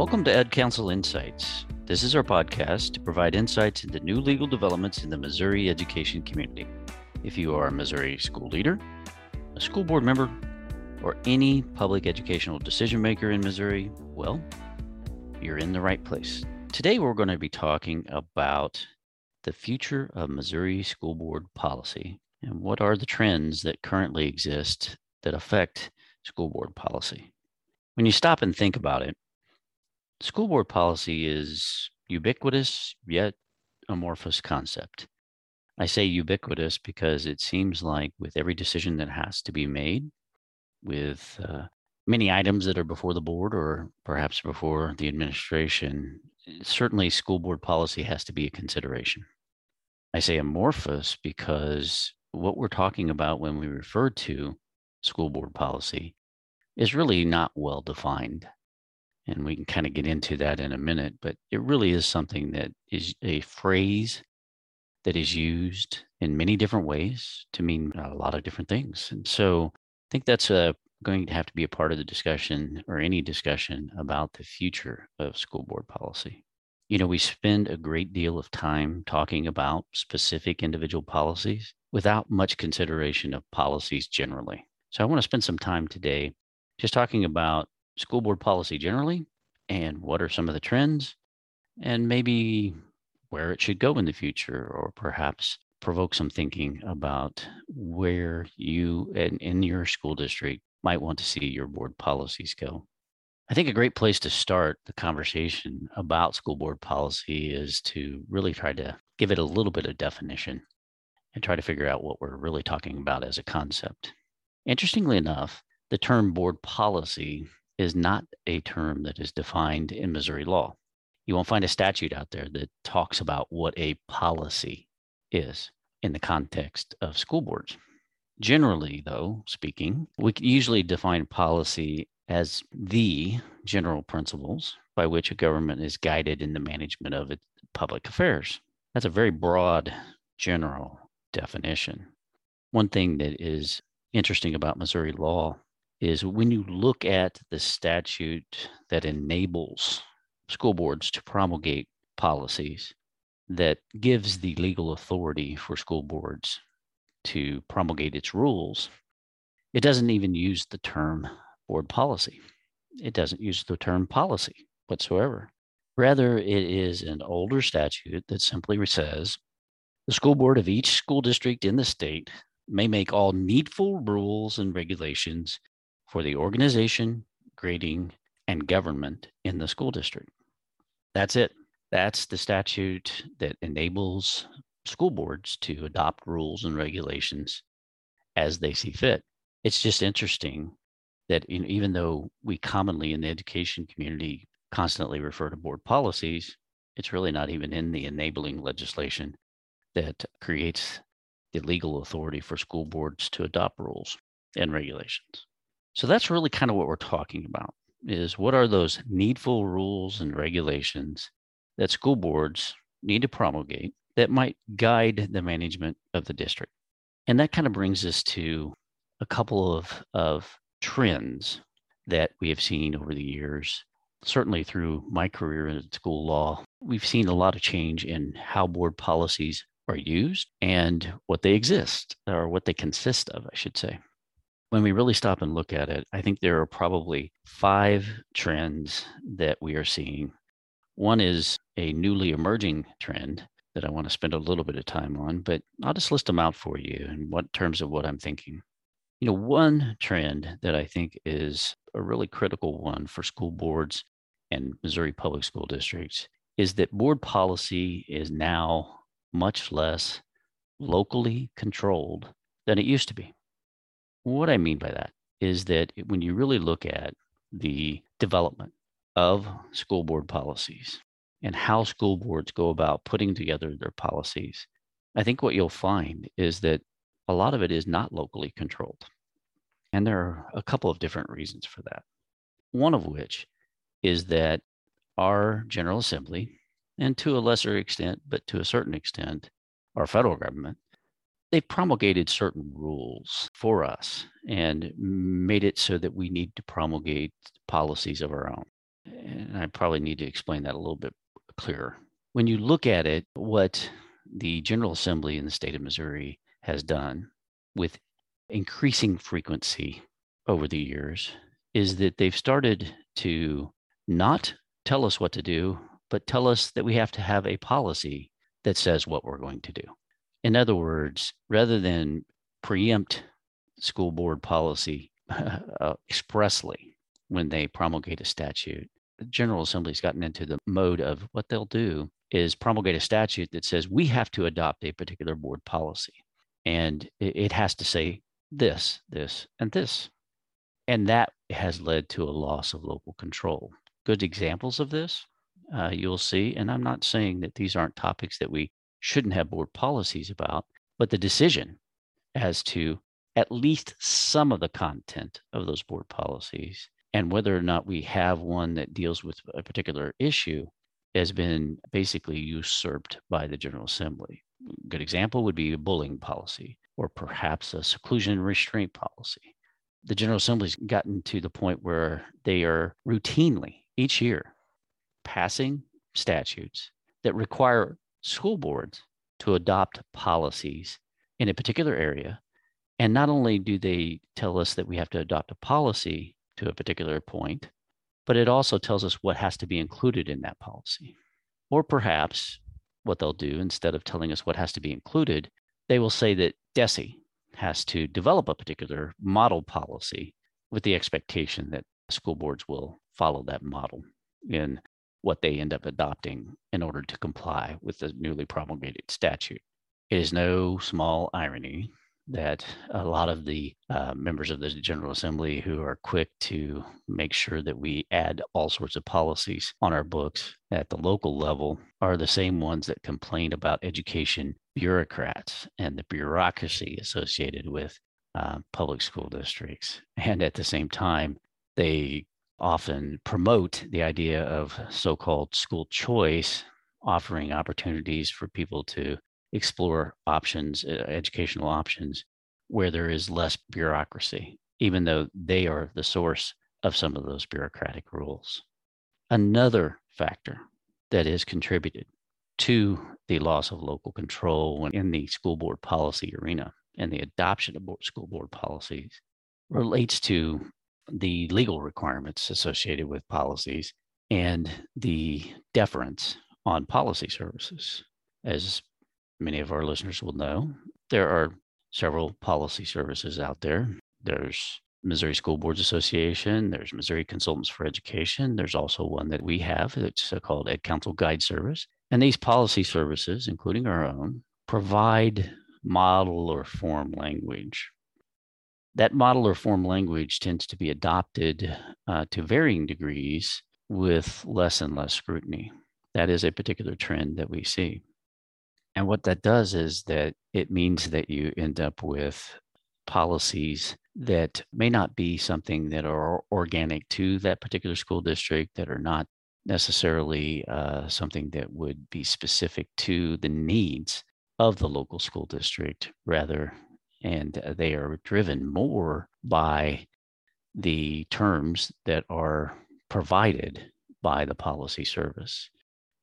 Welcome to EdCounsel Insights. This is our podcast to provide insights into new legal developments in the Missouri education community. If you are a Missouri school leader, a school board member, or any public educational decision maker in Missouri, well, you're in the right place. Today, we're going to be talking about the future of Missouri school board policy and what are the trends that currently exist that affect school board policy. When you stop and think about it, school board policy is ubiquitous yet amorphous concept. I say ubiquitous because it seems like with every decision that has to be made, with uh, many items that are before the board or perhaps before the administration, certainly school board policy has to be a consideration. I say amorphous because what we're talking about when we refer to school board policy is really not well defined. And we can kind of get into that in a minute, but it really is something that is a phrase that is used in many different ways to mean a lot of different things. And so I think that's a, uh, going to have to be a part of the discussion or any discussion about the future of school board policy. You know, we spend a great deal of time talking about specific individual policies without much consideration of policies generally. So I want to spend some time today just talking about school board policy generally and what are some of the trends and maybe where it should go in the future or perhaps provoke some thinking about where you and in your school district might want to see your board policies go. I think a great place to start the conversation about school board policy is to really try to give it a little bit of definition and try to figure out what we're really talking about as a concept. Interestingly enough, the term board policy is not a term that is defined in Missouri law. You won't find a statute out there that talks about what a policy is in the context of school boards. Generally, though, speaking, we usually define policy as the general principles by which a government is guided in the management of its public affairs. That's a very broad, general definition. One thing that is interesting about Missouri law is when you look at the statute that enables school boards to promulgate policies that gives the legal authority for school boards to promulgate its rules, it doesn't even use the term board policy. It doesn't use the term policy whatsoever. Rather, it is an older statute that simply says the school board of each school district in the state may make all needful rules and regulations for the organization, grading, and government in the school district. That's it. That's the statute that enables school boards to adopt rules and regulations as they see fit. It's just interesting that even though we commonly in the education community constantly refer to board policies, it's really not even in the enabling legislation that creates the legal authority for school boards to adopt rules and regulations. So that's really kind of what we're talking about is what are those needful rules and regulations that school boards need to promulgate that might guide the management of the district. And that kind of brings us to a couple of, of trends that we have seen over the years. Certainly through my career in school law, we've seen a lot of change in how board policies are used and what they exist or what they consist of, I should say. When we really stop and look at it, I think there are probably five trends that we are seeing. One is a newly emerging trend that I want to spend a little bit of time on, but I'll just list them out for you in what terms of what I'm thinking. You know, one trend that I think is a really critical one for school boards and Missouri public school districts is that board policy is now much less locally controlled than it used to be. What I mean by that is that when you really look at the development of school board policies and how school boards go about putting together their policies, I think what you'll find is that a lot of it is not locally controlled. And there are a couple of different reasons for that. One of which is that our General Assembly and to a lesser extent, but to a certain extent, our federal government, they promulgated certain rules for us and made it so that we need to promulgate policies of our own. and I probably need to explain that a little bit clearer. When you look at it, what the General Assembly in the state of Missouri has done with increasing frequency over the years is that they've started to not tell us what to do, but tell us that we have to have a policy that says what we're going to do. In other words, rather than preempt school board policy uh, expressly when they promulgate a statute, the General Assembly's gotten into the mode of what they'll do is promulgate a statute that says we have to adopt a particular board policy. And it has to say this, this, and this. And that has led to a loss of local control. Good examples of this uh, you'll see. And I'm not saying that these aren't topics that we shouldn't have board policies about, but the decision as to at least some of the content of those board policies and whether or not we have one that deals with a particular issue has been basically usurped by the General Assembly. A good example would be a bullying policy or perhaps a seclusion and restraint policy. The General Assembly's gotten to the point where they are routinely each year passing statutes that require school boards to adopt policies in a particular area. And not only do they tell us that we have to adopt a policy to a particular point, but it also tells us what has to be included in that policy. Or perhaps what they'll do instead of telling us what has to be included, they will say that DESE has to develop a particular model policy with the expectation that school boards will follow that model in what they end up adopting in order to comply with the newly promulgated statute. It is no small irony that a lot of the uh, members of the General Assembly who are quick to make sure that we add all sorts of policies on our books at the local level are the same ones that complain about education bureaucrats and the bureaucracy associated with uh, public school districts. And at the same time, they often promote the idea of so called school choice, offering opportunities for people to explore options, educational options, where there is less bureaucracy, even though they are the source of some of those bureaucratic rules. Another factor that has contributed to the loss of local control in the school board policy arena and the adoption of school board policies relates to the legal requirements associated with policies and the deference on policy services. As many of our listeners will know, there are several policy services out there. There's Missouri School Boards Association, there's Missouri Consultants for Education, there's also one that we have that's called EdCounsel Guide Service. And these policy services, including our own, provide model or form language that model or form language tends to be adopted uh, to varying degrees with less and less scrutiny. That is a particular trend that we see. And what that does is that it means that you end up with policies that may not be something that are organic to that particular school district, that are not necessarily uh, something that would be specific to the needs of the local school district. Rather, and uh, they are driven more by the terms that are provided by the policy service.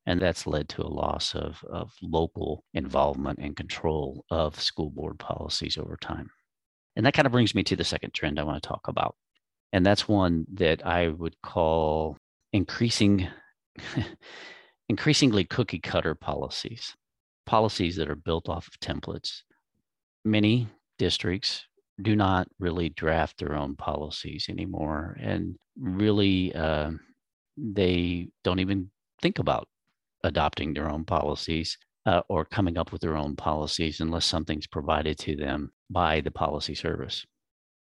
And that's led to a loss of, of local involvement and control of school board policies over time. And that kind of brings me to the second trend I want to talk about. And that's one that I would call increasing increasingly cookie cutter policies, policies that are built off of templates. Many districts do not really draft their own policies anymore. And really, uh, they don't even think about adopting their own policies uh, or coming up with their own policies unless something's provided to them by the policy service.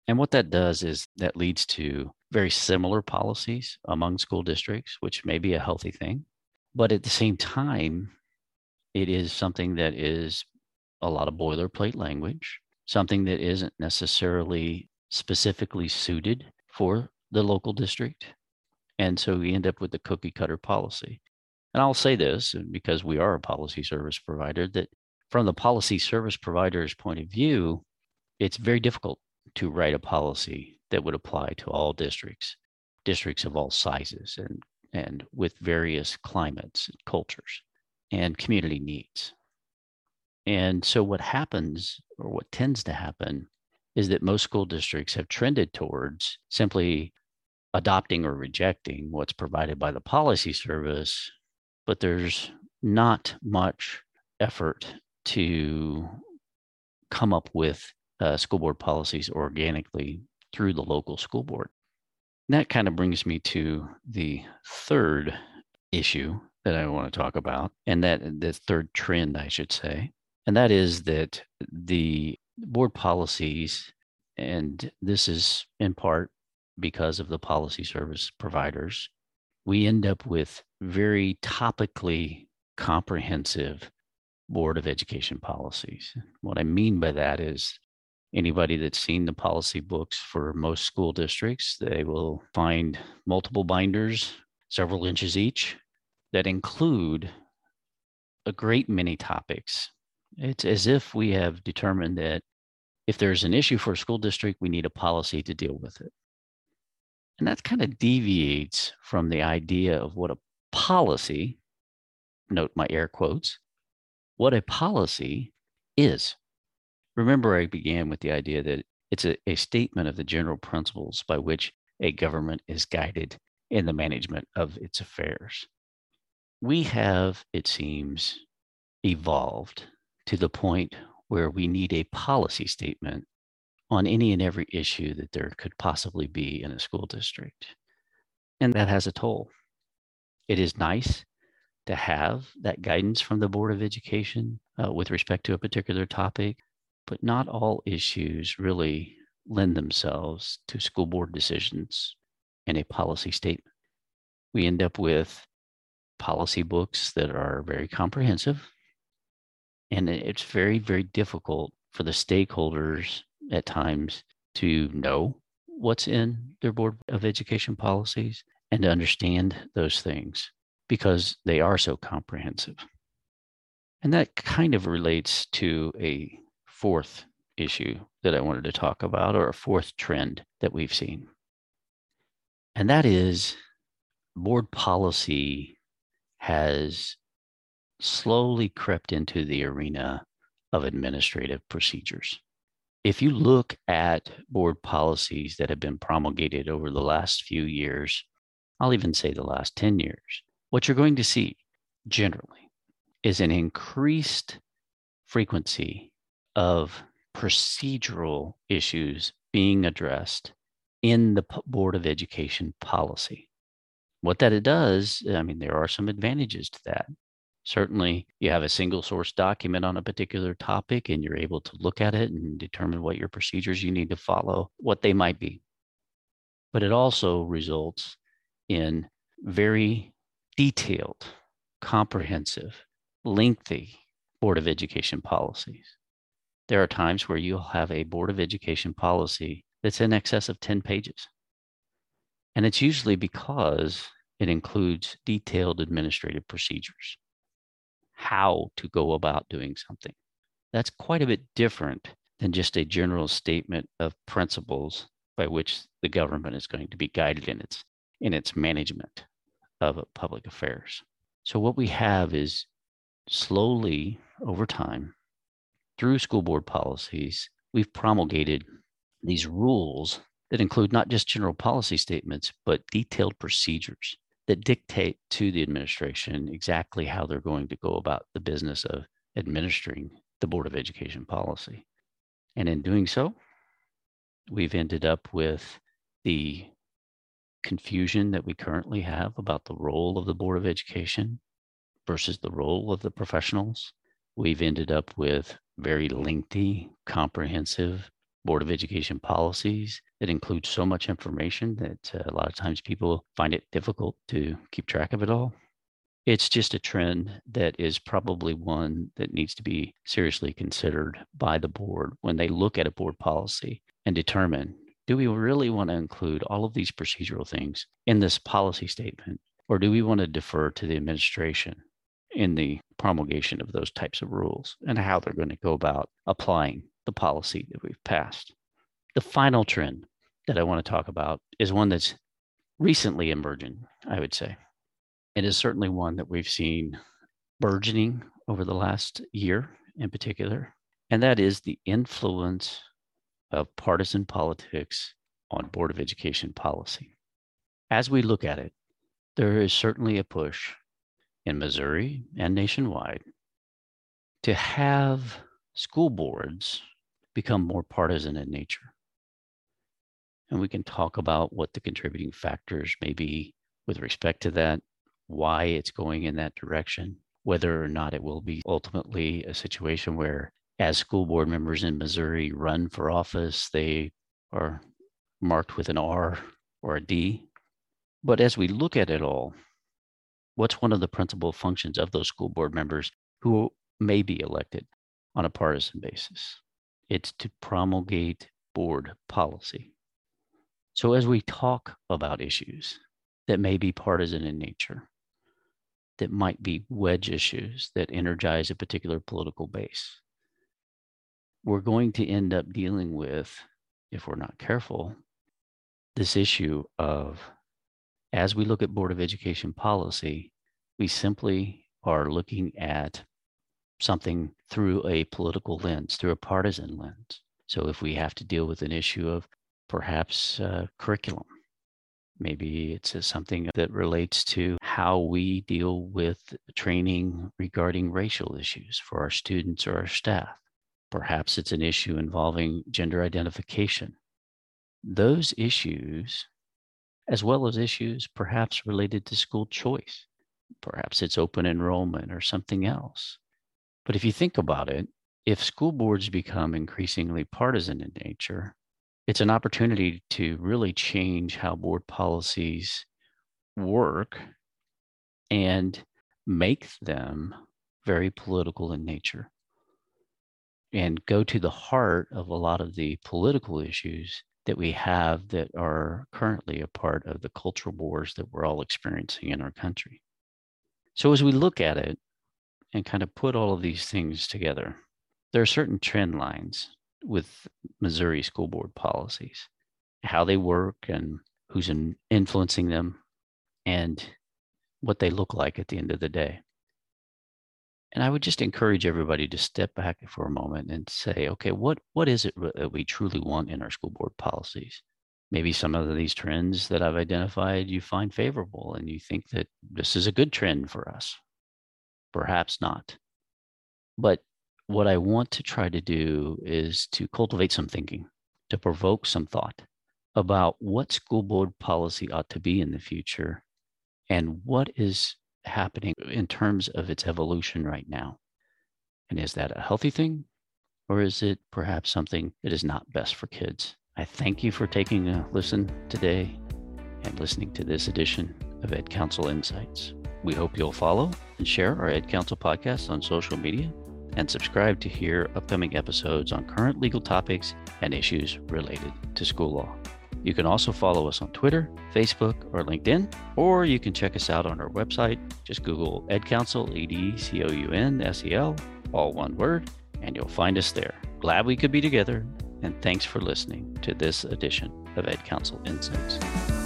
And what that does is that leads to very similar policies among school districts, which may be a healthy thing. But at the same time, it is something that is a lot of boilerplate language something that isn't necessarily specifically suited for the local district. And so we end up with the cookie cutter policy. And I'll say this because we are a policy service provider that from the policy service provider's point of view, it's very difficult to write a policy that would apply to all districts, districts of all sizes and and with various climates, cultures, and community needs. And so, what happens, or what tends to happen, is that most school districts have trended towards simply adopting or rejecting what's provided by the policy service, but there's not much effort to come up with uh, school board policies organically through the local school board. And that kind of brings me to the third issue that I want to talk about, and that the third trend, I should say, and that is that the board policies, and this is in part because of the policy service providers, we end up with very topically comprehensive Board of Education policies. What I mean by that is anybody that's seen the policy books for most school districts, they will find multiple binders, several inches each, that include a great many topics. It's as if we have determined that if there's an issue for a school district, we need a policy to deal with it. And that kind of deviates from the idea of what a policy, note my air quotes, what a policy is. Remember, I began with the idea that it's a, a statement of the general principles by which a government is guided in the management of its affairs. We have, it seems, evolved to the point where we need a policy statement on any and every issue that there could possibly be in a school district. And that has a toll. It is nice to have that guidance from the Board of Education uh, with respect to a particular topic, but not all issues really lend themselves to school board decisions and a policy statement. We end up with policy books that are very comprehensive, and it's very, very difficult for the stakeholders at times to know what's in their Board of Education policies and to understand those things because they are so comprehensive. And that kind of relates to a fourth issue that I wanted to talk about, or a fourth trend that we've seen. And that is board policy has slowly crept into the arena of administrative procedures if you look at board policies that have been promulgated over the last few years, I'll even say the last 10 years, what you're going to see generally is an increased frequency of procedural issues being addressed in the Board of Education policy. What that it does, I mean, there are some advantages to that. Certainly, you have a single source document on a particular topic and you're able to look at it and determine what your procedures you need to follow, what they might be. But it also results in very detailed, comprehensive, lengthy Board of Education policies. There are times where you'll have a Board of Education policy that's in excess of 10 pages. And it's usually because it includes detailed administrative procedures how to go about doing something. That's quite a bit different than just a general statement of principles by which the government is going to be guided in its in its management of public affairs. So what we have is slowly over time through school board policies, we've promulgated these rules that include not just general policy statements, but detailed procedures that dictate to the administration exactly how they're going to go about the business of administering the Board of Education policy. And in doing so, we've ended up with the confusion that we currently have about the role of the Board of Education versus the role of the professionals. We've ended up with very lengthy, comprehensive Board of Education policies that includes so much information that uh, a lot of times people find it difficult to keep track of it all. It's just a trend that is probably one that needs to be seriously considered by the board when they look at a board policy and determine do we really want to include all of these procedural things in this policy statement, or do we want to defer to the administration in the promulgation of those types of rules and how they're going to go about applying the policy that we've passed. The final trend that I want to talk about is one that's recently emerging, I would say. It is certainly one that we've seen burgeoning over the last year in particular, and that is the influence of partisan politics on Board of Education policy. As we look at it, there is certainly a push in Missouri and nationwide to have school boards become more partisan in nature. And we can talk about what the contributing factors may be with respect to that, why it's going in that direction, whether or not it will be ultimately a situation where, as school board members in Missouri run for office, they are marked with an R or a D. But as we look at it all, what's one of the principal functions of those school board members who may be elected on a partisan basis? It's to promulgate board policy. So, as we talk about issues that may be partisan in nature, that might be wedge issues that energize a particular political base, we're going to end up dealing with, if we're not careful, this issue of as we look at Board of Education policy, we simply are looking at something through a political lens, through a partisan lens. So if we have to deal with an issue of perhaps uh, curriculum, maybe it's something that relates to how we deal with training regarding racial issues for our students or our staff. Perhaps it's an issue involving gender identification. Those issues as well as issues perhaps related to school choice. Perhaps it's open enrollment or something else. But if you think about it, if school boards become increasingly partisan in nature, it's an opportunity to really change how board policies work and make them very political in nature and go to the heart of a lot of the political issues that we have that are currently a part of the cultural wars that we're all experiencing in our country. So, as we look at it and kind of put all of these things together, there are certain trend lines with Missouri school board policies, how they work and who's in influencing them, and what they look like at the end of the day. And I would just encourage everybody to step back for a moment and say, okay, what, what is it that we truly want in our school board policies? Maybe some of these trends that I've identified you find favorable and you think that this is a good trend for us. Perhaps not. But what I want to try to do is to cultivate some thinking, to provoke some thought about what school board policy ought to be in the future and what is happening in terms of its evolution right now? And is that a healthy thing? Or is it perhaps something that is not best for kids? I thank you for taking a listen today and listening to this edition of EdCounsel Insights. We hope you'll follow and share our EdCounsel podcast on social media and subscribe to hear upcoming episodes on current legal topics and issues related to school law. You can also follow us on Twitter, Facebook, or LinkedIn, or you can check us out on our website. Just Google EdCounsel, E D C O U N S E L, all one word, and you'll find us there. Glad we could be together, and thanks for listening to this edition of EdCounsel Insights.